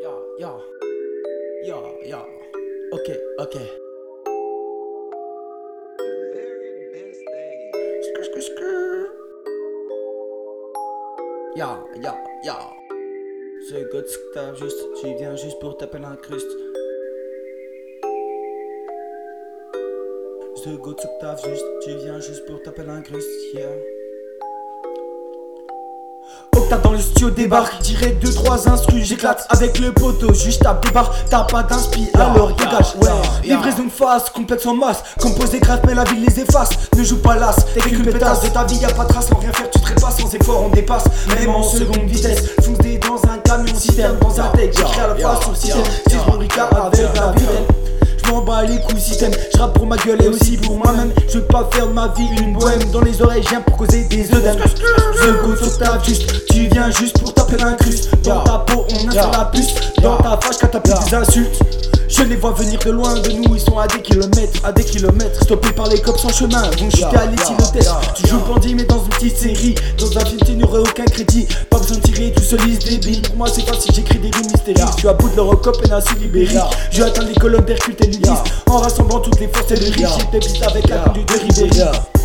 Yo, yo, yo, yo. Ok, ok. Skrr, skrr, skrr. Yo, yo, yo. Ce god que t'as juste, tu viens juste pour taper l'incruste. Ce que t'as juste, tu viens juste pour taper l'incruste, yeah. Octave dans le studio débarque, direct 2 trois instrus, j'éclate avec le poteau, juste tape des barres, t'as pas d'inspi, alors dégage, ouais. Livraison de face, complexe en masse, composé grave mais la vie les efface, ne joue pas l'as, t'es qu'une pétasse de ta vie, y'a pas de trace, sans rien faire, tu te pas sans effort, on dépasse, même en seconde vitesse, foncé dans un camion système, dans un tech, j'écris à la face sur le système, mon Ricard avec la vitesse. Bats les couilles système, je rappe pour ma gueule et aussi pour moi-même. Je veux pas faire de ma vie une bohème. Dans les oreilles je viens pour causer des œdèmes. Je go sur ta juste, tu viens juste pour taper l'incruste Dans ta peau on installe la puce. Dans ta fâche quand t'as plus des insultes. Je les vois venir de loin de nous, ils sont à des kilomètres, à des kilomètres. Stoppés par les cops en chemin, vont chuter à test. Tu joues bandit mais dans petite série. Dans un film tu n'aurais aucun crédit. Pas besoin de tirer, tout seul lise des billes. Pour moi c'est facile, j'écris des rimes mystérieuses Je suis à bout de l'Eurocop et Nassi Libéry Je atteindre les colonnes d'Hercule et l'Ulysse En rassemblant toutes les forces et le riches J'ai des pistes avec la conduite de Ribéry